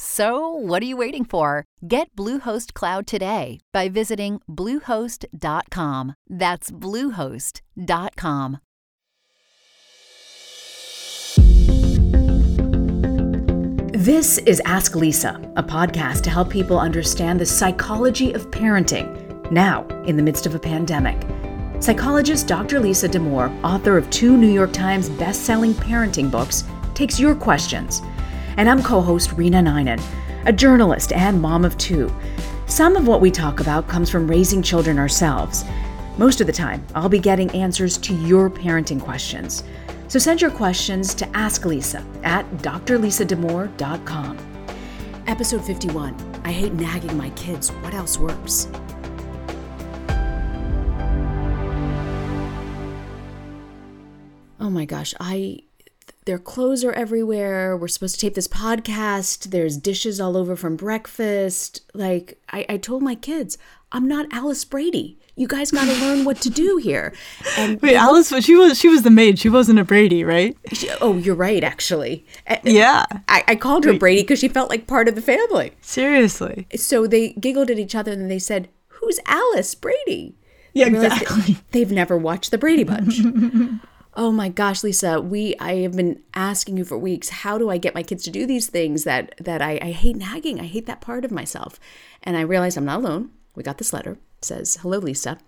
So, what are you waiting for? Get Bluehost Cloud today by visiting Bluehost.com. That's Bluehost.com. This is Ask Lisa, a podcast to help people understand the psychology of parenting now in the midst of a pandemic. Psychologist Dr. Lisa Damour, author of two New York Times best-selling parenting books, takes your questions. And I'm co-host Reena Ninan, a journalist and mom of two. Some of what we talk about comes from raising children ourselves. Most of the time, I'll be getting answers to your parenting questions. So send your questions to Ask Lisa at drlisadamour.com. Episode 51 I hate nagging my kids. What else works? Oh my gosh, I their clothes are everywhere. We're supposed to tape this podcast. There's dishes all over from breakfast. Like I, I told my kids, I'm not Alice Brady you guys got to learn what to do here. And wait, Alice, she was she was the maid. She wasn't a Brady, right? She, oh, you're right, actually. Yeah, I, I called her wait. Brady because she felt like part of the family. Seriously. So they giggled at each other and they said, "Who's Alice Brady?" Yeah, exactly. They've never watched the Brady Bunch. oh my gosh, Lisa, we I have been asking you for weeks. How do I get my kids to do these things that that I, I hate nagging? I hate that part of myself, and I realized I'm not alone. We got this letter says, Hello, Lisa.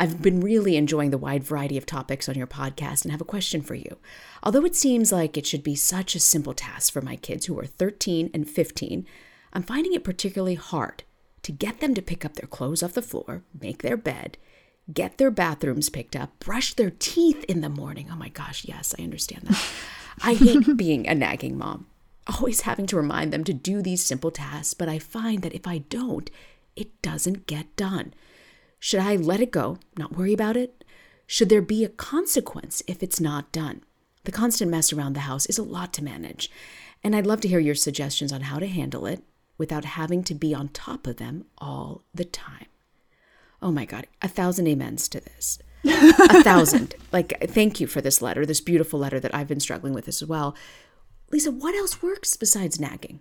I've been really enjoying the wide variety of topics on your podcast and have a question for you. Although it seems like it should be such a simple task for my kids who are 13 and 15, I'm finding it particularly hard to get them to pick up their clothes off the floor, make their bed, get their bathrooms picked up, brush their teeth in the morning. Oh my gosh, yes, I understand that. I hate being a nagging mom, always having to remind them to do these simple tasks, but I find that if I don't, it doesn't get done. Should I let it go, not worry about it? Should there be a consequence if it's not done? The constant mess around the house is a lot to manage, and I'd love to hear your suggestions on how to handle it without having to be on top of them all the time. Oh my God, a thousand amens to this. a thousand. Like, thank you for this letter, this beautiful letter that I've been struggling with as well. Lisa, what else works besides nagging?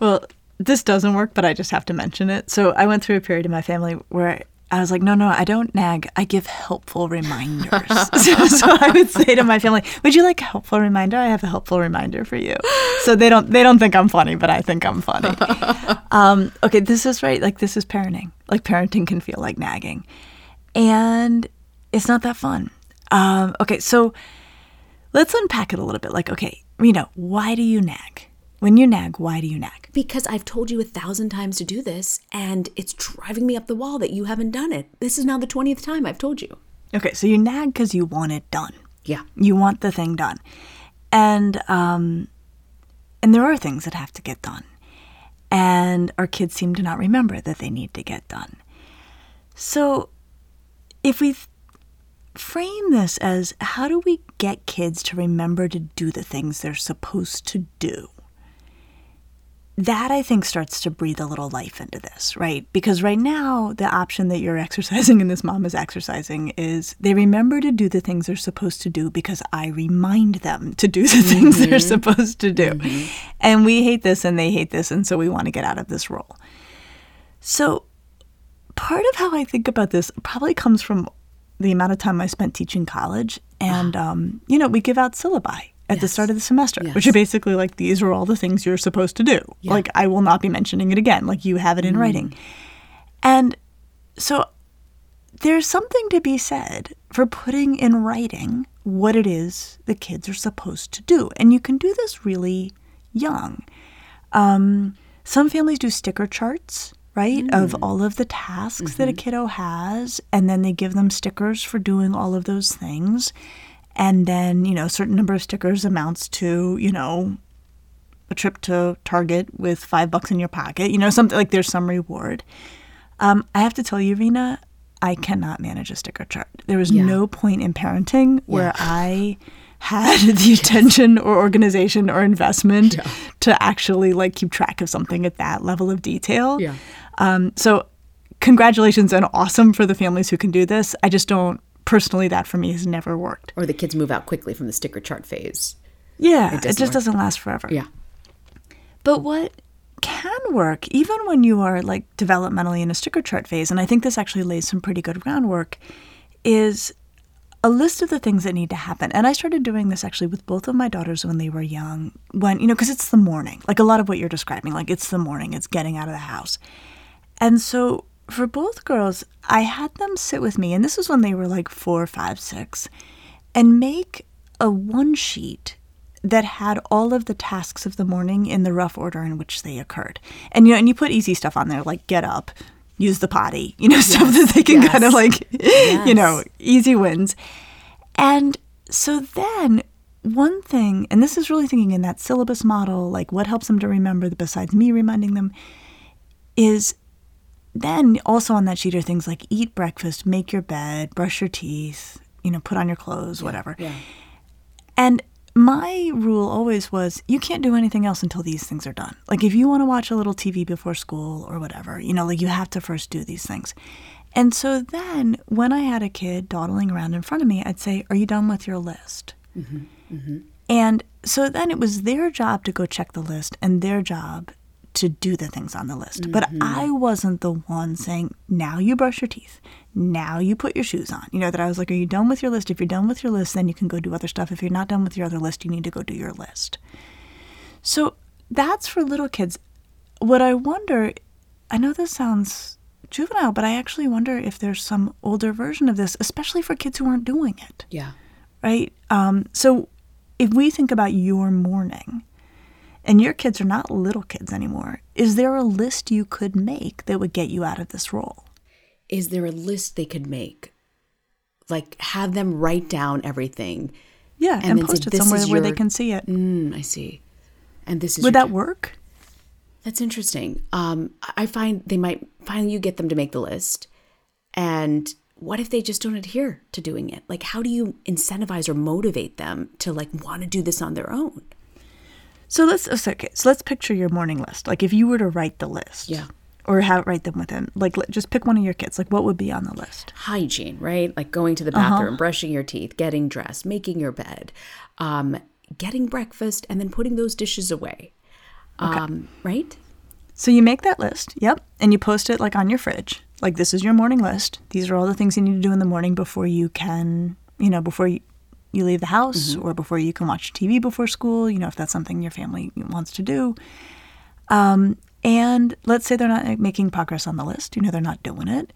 Well, this doesn't work, but I just have to mention it. So I went through a period in my family where I was like, no, no, I don't nag. I give helpful reminders. so, so, I would say to my family, "Would you like a helpful reminder? I have a helpful reminder for you." So they don't they don't think I'm funny, but I think I'm funny. um, okay, this is right. Like this is parenting. Like parenting can feel like nagging, and it's not that fun. Um, okay, so let's unpack it a little bit. Like, okay, Reena, why do you nag? When you nag, why do you nag? Because I've told you a thousand times to do this, and it's driving me up the wall that you haven't done it. This is now the 20th time I've told you. Okay, so you nag because you want it done. Yeah. You want the thing done. And um and there are things that have to get done. And our kids seem to not remember that they need to get done. So if we frame this as how do we get kids to remember to do the things they're supposed to do? That I think starts to breathe a little life into this, right? Because right now, the option that you're exercising and this mom is exercising is they remember to do the things they're supposed to do because I remind them to do the things mm-hmm. they're supposed to do. Mm-hmm. And we hate this and they hate this, and so we want to get out of this role. So, part of how I think about this probably comes from the amount of time I spent teaching college. And, um, you know, we give out syllabi at yes. the start of the semester, yes. which are basically like these are all the things you're supposed to do. Yeah. Like I will not be mentioning it again. Like you have it in mm. writing. And so there's something to be said for putting in writing what it is the kids are supposed to do. And you can do this really young. Um, some families do sticker charts, right, mm. of all of the tasks mm-hmm. that a mm-hmm. kiddo has, and then they give them stickers for doing all of those things and then you know a certain number of stickers amounts to you know a trip to target with five bucks in your pocket you know something like there's some reward um, i have to tell you reena i cannot manage a sticker chart there was yeah. no point in parenting where yeah. i had the attention or organization or investment yeah. to actually like keep track of something at that level of detail yeah um, so congratulations and awesome for the families who can do this i just don't personally, that for me has never worked. Or the kids move out quickly from the sticker chart phase. Yeah, it, it just work. doesn't last forever. Yeah. But what can work, even when you are like developmentally in a sticker chart phase, and I think this actually lays some pretty good groundwork, is a list of the things that need to happen. And I started doing this actually with both of my daughters when they were young, when, you know, because it's the morning, like a lot of what you're describing, like it's the morning, it's getting out of the house. And so for both girls, I had them sit with me, and this was when they were like four, five, six, and make a one sheet that had all of the tasks of the morning in the rough order in which they occurred. And you know, and you put easy stuff on there like get up, use the potty, you know, yes. stuff that they can yes. kind of like yes. you know, easy wins. And so then one thing, and this is really thinking in that syllabus model, like what helps them to remember besides me reminding them, is then also on that sheet are things like eat breakfast, make your bed, brush your teeth, you know, put on your clothes, yeah, whatever. Yeah. And my rule always was you can't do anything else until these things are done. Like if you want to watch a little TV before school or whatever, you know, like you have to first do these things. And so then when I had a kid dawdling around in front of me, I'd say, Are you done with your list? Mm-hmm, mm-hmm. And so then it was their job to go check the list and their job to do the things on the list. Mm-hmm. But I wasn't the one saying, now you brush your teeth. Now you put your shoes on. You know, that I was like, are you done with your list? If you're done with your list, then you can go do other stuff. If you're not done with your other list, you need to go do your list. So that's for little kids. What I wonder, I know this sounds juvenile, but I actually wonder if there's some older version of this, especially for kids who aren't doing it. Yeah. Right? Um, so if we think about your morning, and your kids are not little kids anymore, is there a list you could make that would get you out of this role? Is there a list they could make? Like have them write down everything. Yeah, and, and post say, it somewhere where they can see it. Mm, I see. And this is would that work? That's interesting. Um, I find they might finally you get them to make the list, and what if they just don't adhere to doing it? Like, how do you incentivize or motivate them to like want to do this on their own? So let's okay. So let's picture your morning list. Like if you were to write the list, yeah, or have write them with them. Like just pick one of your kids. Like what would be on the list? Hygiene, right? Like going to the uh-huh. bathroom, uh-huh. brushing your teeth, getting dressed, making your bed, um, getting breakfast, and then putting those dishes away. Okay. Um, right. So you make that list. Yep, and you post it like on your fridge. Like this is your morning list. These are all the things you need to do in the morning before you can, you know, before you you leave the house mm-hmm. or before you can watch TV before school, you know, if that's something your family wants to do. Um, and let's say they're not making progress on the list, you know, they're not doing it.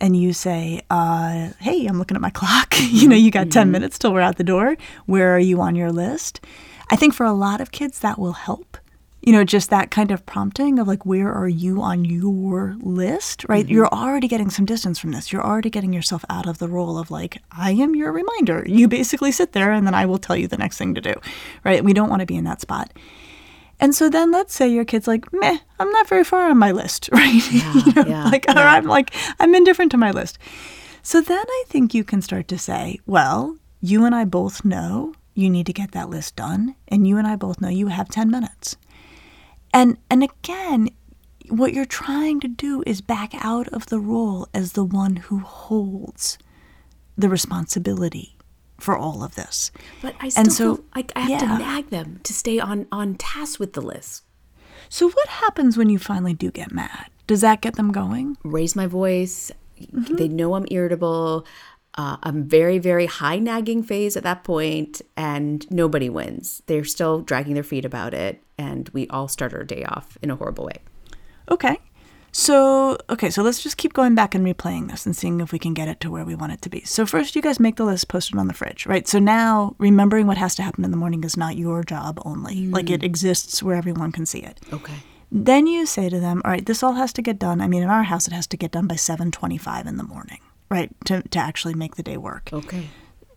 And you say, uh, hey, I'm looking at my clock. you know, you got mm-hmm. 10 minutes till we're out the door. Where are you on your list? I think for a lot of kids, that will help you know, just that kind of prompting of like, where are you on your list, right? Mm-hmm. You're already getting some distance from this. You're already getting yourself out of the role of like, I am your reminder. You basically sit there and then I will tell you the next thing to do, right? We don't want to be in that spot. And so then let's say your kid's like, meh, I'm not very far on my list, right? you know, yeah, like, or. I'm like, I'm indifferent to my list. So then I think you can start to say, well, you and I both know you need to get that list done, and you and I both know you have 10 minutes. And and again, what you're trying to do is back out of the role as the one who holds the responsibility for all of this. But I still And so- like I have yeah. to nag them to stay on on task with the list. So what happens when you finally do get mad? Does that get them going? Raise my voice. Mm-hmm. They know I'm irritable. Uh, I'm very, very high nagging phase at that point, and nobody wins. They're still dragging their feet about it, and we all start our day off in a horrible way. Okay. So, okay, so let's just keep going back and replaying this and seeing if we can get it to where we want it to be. So, first, you guys make the list, post it on the fridge, right? So now remembering what has to happen in the morning is not your job only. Like it mm. exists where everyone can see it. Okay. Then you say to them, all right, this all has to get done. I mean, in our house, it has to get done by 7.25 in the morning, right? To, to actually make the day work. Okay.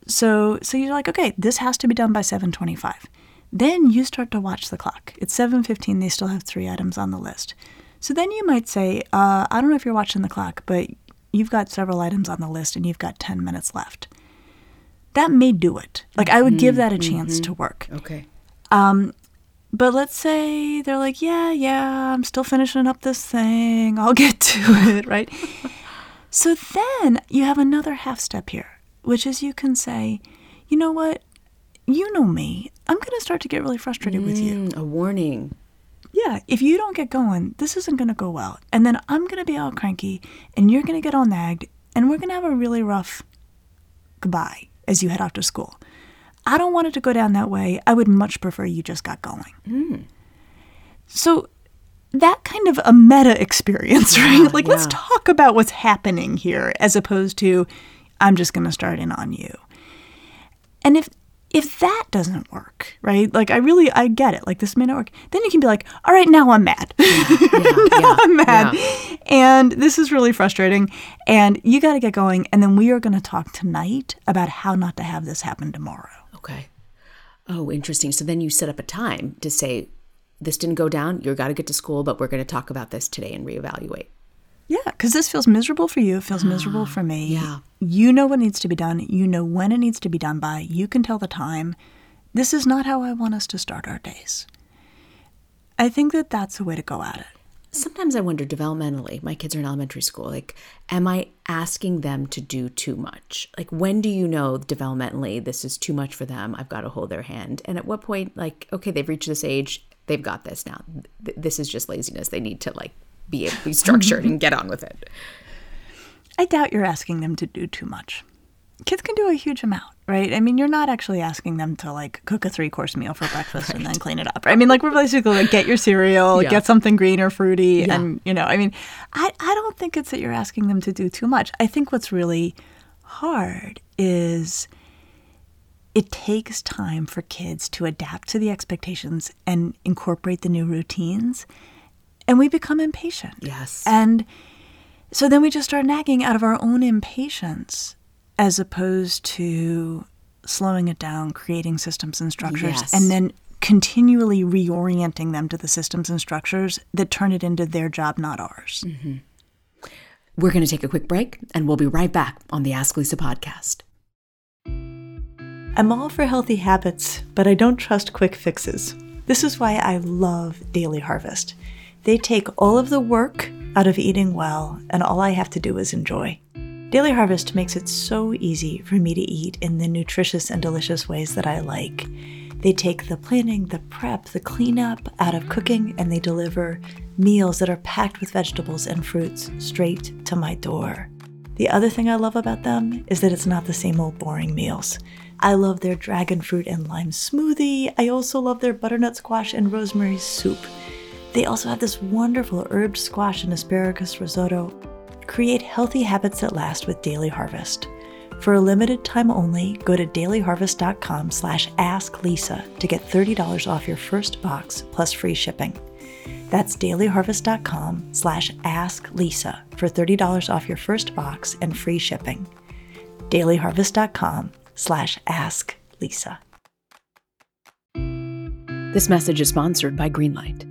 So so you're like, okay, this has to be done by 7:25. Then you start to watch the clock. It's 7:15. They still have three items on the list. So then you might say, uh, I don't know if you're watching the clock, but you've got several items on the list and you've got 10 minutes left. That may do it. Like I would give that a chance to work. Okay. Um, But let's say they're like, yeah, yeah, I'm still finishing up this thing. I'll get to it, right? so then you have another half step here, which is you can say, you know what? You know me. I'm going to start to get really frustrated with you. Mm, a warning. Yeah, if you don't get going, this isn't going to go well. And then I'm going to be all cranky and you're going to get all nagged and we're going to have a really rough goodbye as you head off to school. I don't want it to go down that way. I would much prefer you just got going. So that kind of a meta experience, right? Like, let's talk about what's happening here as opposed to I'm just going to start in on you. And if if that doesn't work, right? Like I really I get it. Like this may not work. Then you can be like, "All right, now I'm mad." Yeah, yeah, I'm mad. yeah. And this is really frustrating and you got to get going and then we are going to talk tonight about how not to have this happen tomorrow. Okay. Oh, interesting. So then you set up a time to say, this didn't go down. You got to get to school, but we're going to talk about this today and reevaluate. Yeah, because this feels miserable for you. It feels miserable ah, for me. yeah. You know what needs to be done. You know when it needs to be done by. You can tell the time. This is not how I want us to start our days. I think that that's a way to go at it. Sometimes I wonder developmentally, my kids are in elementary school, like, am I asking them to do too much? Like, when do you know developmentally this is too much for them? I've got to hold their hand. And at what point, like, okay, they've reached this age, they've got this now. Th- This is just laziness. They need to, like, be able to be structured and get on with it. I doubt you're asking them to do too much. Kids can do a huge amount, right? I mean, you're not actually asking them to like cook a three course meal for breakfast and then clean it up. I mean, like we're basically like get your cereal, Yeah. get something green or fruity, Yeah. and you know, I mean, I I don't think it's that you're asking them to do too much. I think what's really hard is it takes time for kids to adapt to the expectations and incorporate the new routines, and we become impatient. Yes. And so then we just start nagging out of our own impatience as opposed to slowing it down, creating systems and structures, Yes. and then continually reorienting them to the systems and structures that turn it into their job, not ours. Mm-hmm. We're going to take a quick break and we'll be right back on the Ask Lisa podcast. I'm all for healthy habits, but I don't trust quick fixes. This is why I love Daily Harvest. They take all of the work out of eating well, and all I have to do is enjoy. Daily Harvest makes it so easy for me to eat in the nutritious and delicious ways that I like. They take the planning, the prep, the cleanup out of cooking, and they deliver meals that are packed with vegetables and fruits straight to my door. The other thing I love about them is that it's not the same old boring meals. I love their dragon fruit and lime smoothie. I also love their butternut squash and rosemary soup. They also have this wonderful herbed squash and asparagus risotto. Create healthy habits that last with Daily Harvest. For a limited time only, go to dailyharvest.com slash asklisa to get $30 off your first box plus free shipping. That's dailyharvest.com slash asklisa for $30 off your first box and free shipping. dailyharvest.com slash asklisa. This message is sponsored by Greenlight.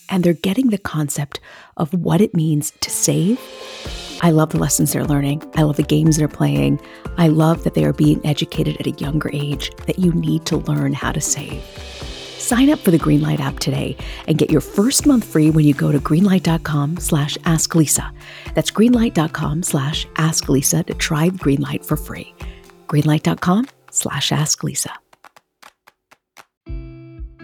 and they're getting the concept of what it means to save. I love the lessons they're learning. I love the games they're playing. I love that they are being educated at a younger age that you need to learn how to save. Sign up for the Greenlight app today and get your first month free when you go to greenlight.com slash asklisa. That's greenlight.com slash asklisa to try Greenlight for free. greenlight.com slash asklisa.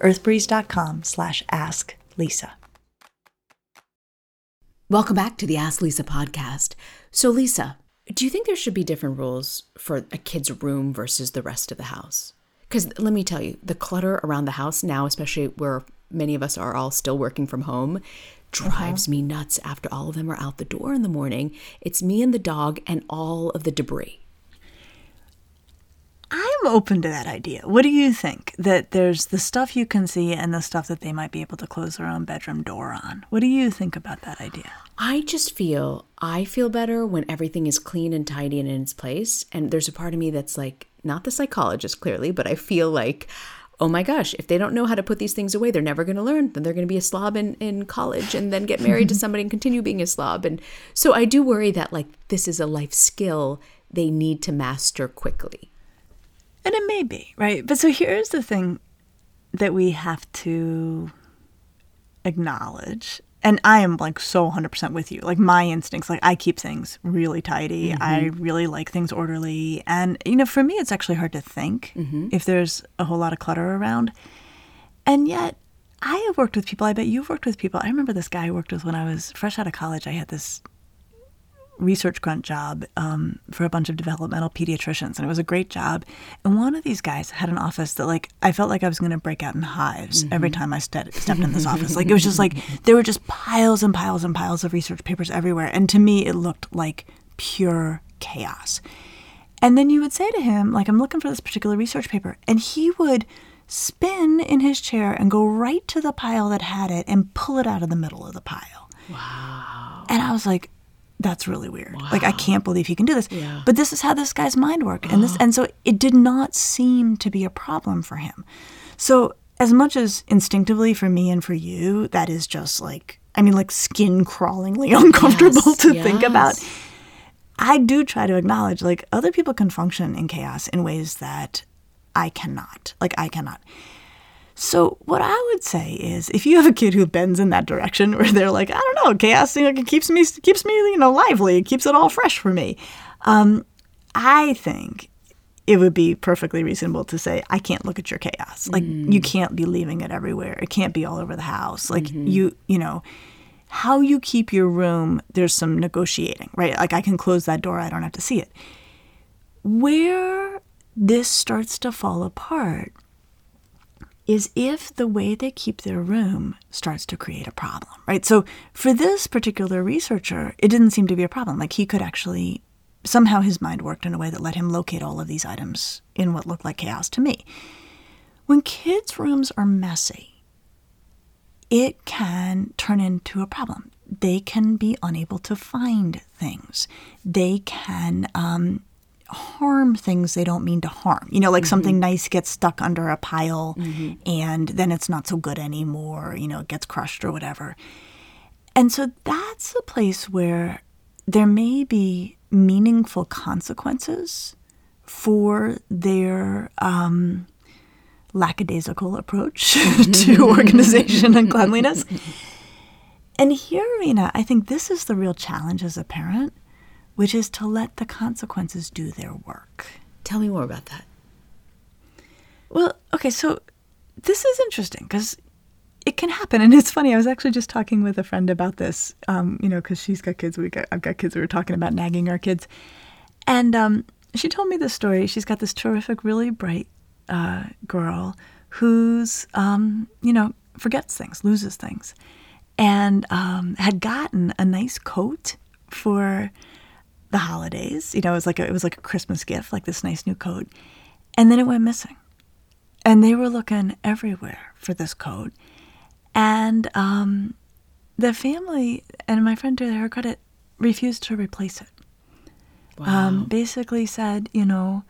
earthbreeze.com slash asklisa. Welcome back to the Ask Lisa podcast. So, Lisa, do you think there should be different rules for a kid's room versus the rest of the house? Because let me tell you, the clutter around the house now, especially where many of us are all still working from home, drives uh-huh. me nuts after all of them are out the door in the morning. It's me and the dog and all of the debris. I'm open to that idea. What do you think? That there's the stuff you can see and the stuff that they might be able to close their own bedroom door on. What do you think about that idea? I just feel I feel better when everything is clean and tidy and in its place. And there's a part of me that's like, not the psychologist clearly, but I feel like, oh my gosh, if they don't know how to put these things away, they're never going to learn. Then they're going to be a slob in, in college and then get married to somebody and continue being a slob. And so I do worry that like this is a life skill they need to master quickly. And it may be, right? But so here's the thing that we have to acknowledge. And I am like so 100% with you. Like my instincts, like I keep things really tidy. I mm-hmm. really like things orderly. And, you know, for me, it's actually hard to think mm-hmm. if there's a whole lot of clutter around. And yet, I have worked with people. I bet you've worked with people. I remember this guy I worked with when I was fresh out of college. I had this research grunt job um, for a bunch of developmental pediatricians, and it was a great job. And one of these guys had an office that, like, I felt like I was going to break out in hives every time I ste- stepped in this office. Like, it was just like there were just piles and piles and piles of research papers everywhere, and to me, it looked like pure chaos. And then you would say to him, like, I'm looking for this particular research paper, and he would spin in his chair and go right to the pile that had it and pull it out of the middle of the pile. Wow. And I was like, that's really weird. Like I can't believe he can do this. Yeah. But this is how this guy's mind worked. And this and so it did not seem to be a problem for him. So as much as instinctively for me and for you, that is just like I mean like skin crawlingly uncomfortable Yes, to think about. I do try to acknowledge like other people can function in chaos in ways that I cannot. Like I cannot. So what I would say is, if you have a kid who bends in that direction, where they're like, I don't know, chaos, you know, keeps me keeps me, you know, lively. It keeps it all fresh for me. Um, I think it would be perfectly reasonable to say, I can't look at your chaos. Like you can't be leaving it everywhere. It can't be all over the house. Like you, you know, how you keep your room. There's some negotiating, right? Like I can close that door. I don't have to see it where this starts to fall apart is if the way they keep their room starts to create a problem, right? So for this particular researcher, it didn't seem to be a problem. Like he could actually, somehow his mind worked in a way that let him locate all of these items in what looked like chaos to me. When kids' rooms are messy, it can turn into a problem. They can be unable to find things. They can um, harm things they don't mean to harm. You know, like mm-hmm. something nice gets stuck under a pile mm-hmm. and then it's not so good anymore, you know, it gets crushed or whatever. And so that's a place where there may be meaningful consequences for their um, lackadaisical approach to organization and cleanliness. And here, Reena, I think this is the real challenge as a parent which is to let the consequences do their work. Tell me more about that. Well, okay, so this is interesting because it can happen, and it's funny. I was actually just talking with a friend about this, um, you know, because she's got kids. We got I've got kids. We were talking about nagging our kids, and um, she told me this story. She's got this terrific, really bright uh, girl who's, um, you know, forgets things, loses things, and um, had gotten a nice coat for the holidays. You know, it was like a, it was like a Christmas gift, like this nice new coat, and then it went missing. And they were looking everywhere for this coat, and um, the family and my friend, to her credit, refused to replace it. Um, wow. Um, basically said, you know,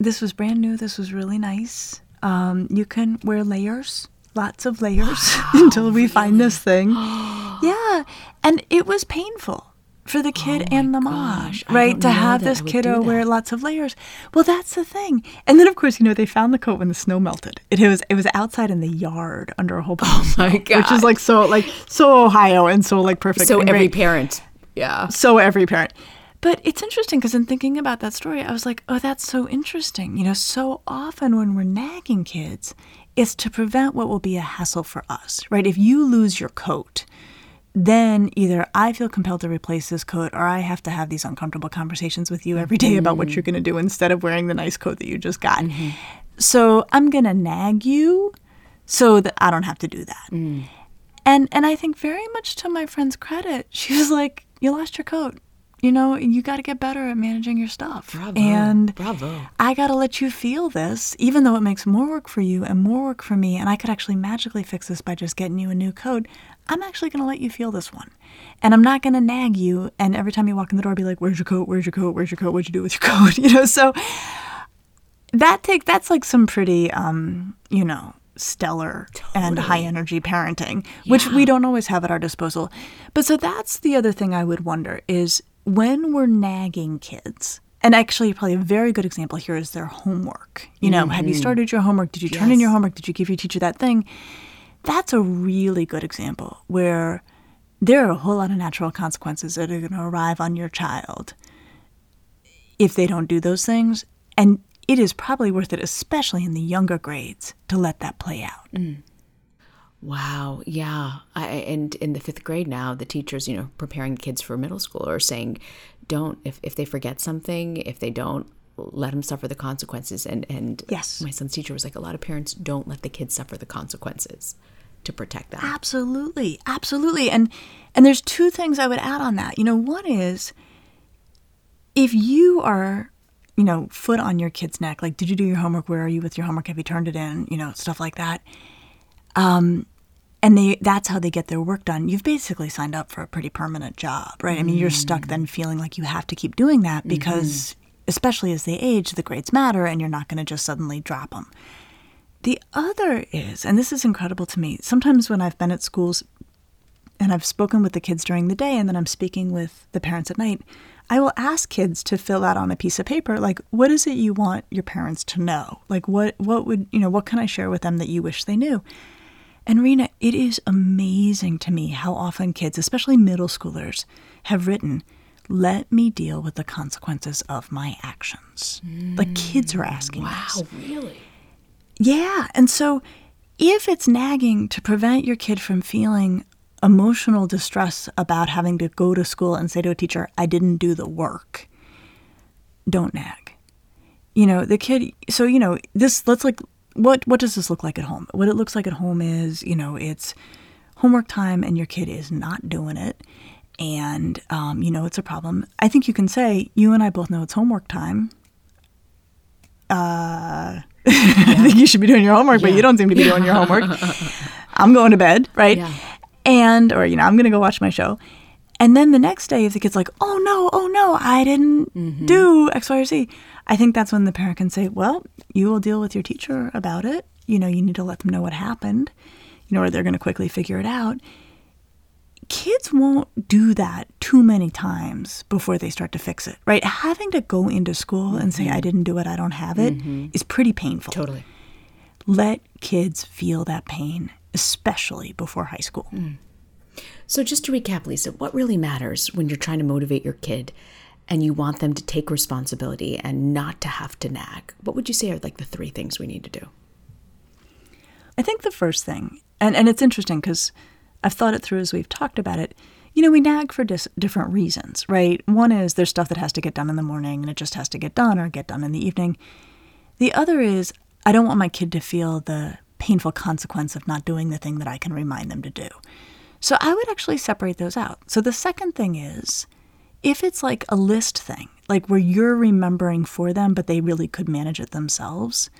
this was brand new. This was really nice. Um, you can wear layers, lots of layers, wow, until we really? find this thing. yeah, and it was painful for the kid oh and the mom, gosh, right? To have this kiddo wear lots of layers. Well, that's the thing. And then, of course, you know, they found the coat when the snow melted. It, was it was outside in the yard under a whole bunch oh of snow, my God. which is like so like so Ohio and so like perfect. So every great. parent, yeah. So every parent. But it's interesting because in thinking about that story, I was like, oh, that's so interesting. You know, so often when we're nagging kids, it's to prevent what will be a hassle for us, right? If you lose your coat, then either I feel compelled to replace this coat or I have to have these uncomfortable conversations with you every day about what you're going to do instead of wearing the nice coat that you just got. Mm-hmm. So I'm going to nag you so that I don't have to do that. Mm. And and I think very much to my friend's credit, she was like, "You lost your coat you know, you got to get better at managing your stuff. Bravo. And Bravo. I got to let you feel this, even though it makes more work for you and more work for me. And I could actually magically fix this by just getting you a new coat. I'm actually going to let you feel this one. And I'm not going to nag you. And every time you walk in the door, be like, where's your coat? Where's your coat? Where's your coat? What'd you do with your coat? You know, so that take that's like some pretty, um, you know, stellar totally. and high energy parenting, which we don't always have at our disposal. But so that's the other thing I would wonder is when we're nagging kids, and actually probably a very good example here is their homework. You know, mm-hmm. have you mm-hmm. started your homework? Did you turn yes. in your homework? Did you give your teacher that thing? That's a really good example where there are a whole lot of natural consequences that are going to arrive on your child if they don't do those things. And it is probably worth it, especially in the younger grades, to let that play out. Mm. Wow. Yeah. I, and in the fifth grade now, the teachers, you know, preparing kids for middle school are saying, don't, if, if they forget something, if they don't, let them suffer the consequences. And, and yes. my son's teacher was like, a lot of parents don't let the kids suffer the consequences to protect them. Absolutely. Absolutely. And, and there's two things I would add on that. You know, one is if you are you know, foot on your kid's neck, like, did you do your homework? Where are you with your homework? Have you turned it in? You know, stuff like that. Um, and they that's how they get their work done you've basically signed up for a pretty permanent job right i mean you're stuck then feeling like you have to keep doing that mm-hmm. because. Especially as they age the grades matter and you're not going to just suddenly drop them the other is and this is incredible to me sometimes when i've been at schools and i've spoken with the kids during the day and then i'm speaking with the parents at night i will ask kids to fill out on a piece of paper like what is it you want your parents to know? Like what what would you know what can i share with them that you wish they knew? And Reena, it is amazing to me how often kids, especially middle schoolers, have written, let me deal with the consequences of my actions. Mm, like kids are asking Wow, this. really? Yeah. And so if it's nagging to prevent your kid from feeling emotional distress about having to go to school and say to a teacher, I didn't do the work, don't nag. you know, the kid. So you know, this. Let's like, what what does this look like at home? What it looks like at home is, you know, it's homework time, and your kid is not doing it, and um, you know it's a problem. I think you can say, you and I both know it's homework time. Uh, I think you should be doing your homework, but you don't seem to be doing your homework. I'm going to bed, right? Yeah. And, or, you know, I'm going to go watch my show. And then the next day, if the kid's like, oh no, oh no, I didn't do X, Y, or Z, I think that's when the parent can say, well, you will deal with your teacher about it. You know, you need to let them know what happened, you know, or they're going to quickly figure it out. Kids won't do that too many times before they start to fix it, right? Having to go into school and say, I mm-hmm. didn't do it, I don't have it, mm-hmm. is pretty painful. Totally. Let kids feel that pain, especially before high school. Mm. So, just to recap, Lisa, what really matters when you're trying to motivate your kid and you want them to take responsibility and not to have to nag? What would you say are like the three things we need to do? I think the first thing, and, and it's interesting because I've thought it through as we've talked about it. You know, we nag for dis- different reasons, right? One is there's stuff that has to get done in the morning and it just has to get done or get done in the evening. The other is I don't want my kid to feel the painful consequence of not doing the thing that I can remind them to do. So I would actually separate those out. So the second thing is if it's like a list thing, like where you're remembering for them, but they really could manage it themselves,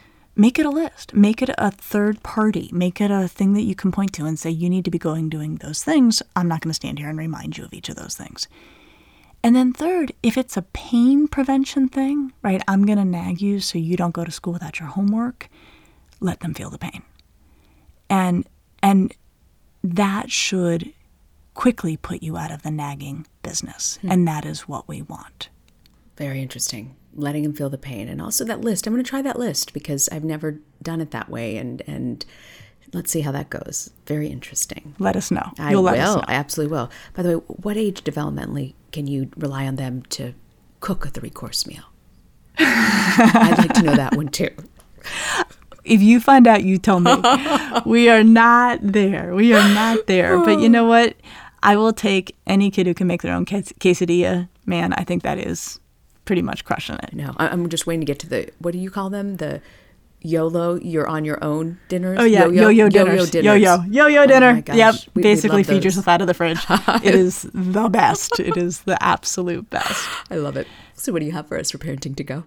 make it a list. Make it a third party. Make it a thing that you can point to and say, you need to be going doing those things. I'm not going to stand here and remind you of each of those things. And then third, if it's a pain prevention thing, right? I'm going to nag you so you don't go to school without your homework. Let them feel the pain. And and that should quickly put you out of the nagging business. Hmm. And that is what we want. Very interesting. Letting them feel the pain. And also that list. I'm going to try that list because I've never done it that way. And, and let's see how that goes. Very interesting. Let us know. I You'll will. know. I absolutely will. By the way, what age developmentally can you rely on them to cook a three course meal? I'd like to know that one too. If you find out, you tell me. we are not there. We are not there. But you know what? I will take any kid who can make their own ques- quesadilla. Man, I think that is pretty much crushing it. No, I'm just waiting to get to the what do you call them? The YOLO, you're on your own dinners. Oh yeah, yo-yo, Yo-yo dinners. Yo-yo, yo-yo Oh, dinner. gosh. Yep. We- Basically, feed yourself out of the fridge. it is the best. It is the absolute best. I love it. So, what do you have for us for parenting to go?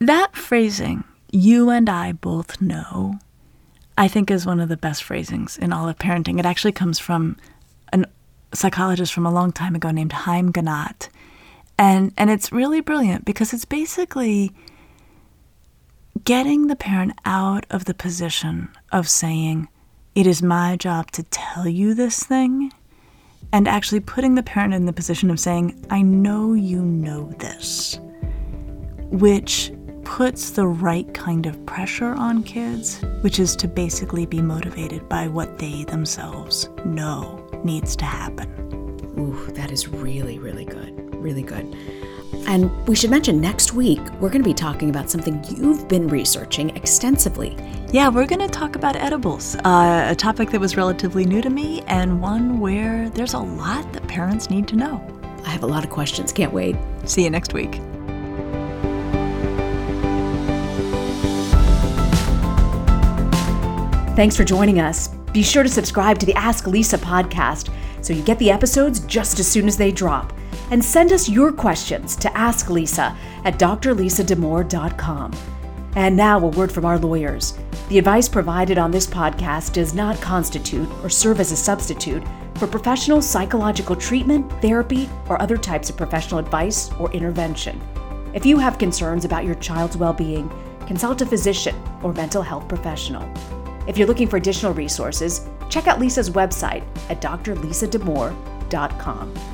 That phrasing, you and I both know, I think is one of the best phrasings in all of parenting. It actually comes from a psychologist from a long time ago named Haim Ginott. And and it's really brilliant because it's basically getting the parent out of the position of saying, it is my job to tell you this thing, and actually putting the parent in the position of saying, I know you know this which puts the right kind of pressure on kids, which is to basically be motivated by what they themselves know needs to happen. Ooh, that is really, really good. Really good. And we should mention next week, we're going to be talking about something you've been researching extensively. Yeah, we're going to talk about edibles, uh, a topic that was relatively new to me and one where there's a lot that parents need to know. I have a lot of questions. Can't wait. See you next week. Thanks for joining us. Be sure to subscribe to the Ask Lisa podcast so you get the episodes just as soon as they drop. And send us your questions to Ask Lisa at drlisadamour.com. And now, a word from our lawyers. The advice provided on this podcast does not constitute or serve as a substitute for professional psychological treatment, therapy, or other types of professional advice or intervention. If you have concerns about your child's well being, consult a physician or mental health professional. If you're looking for additional resources, check out Lisa's website at drlisadamour.com.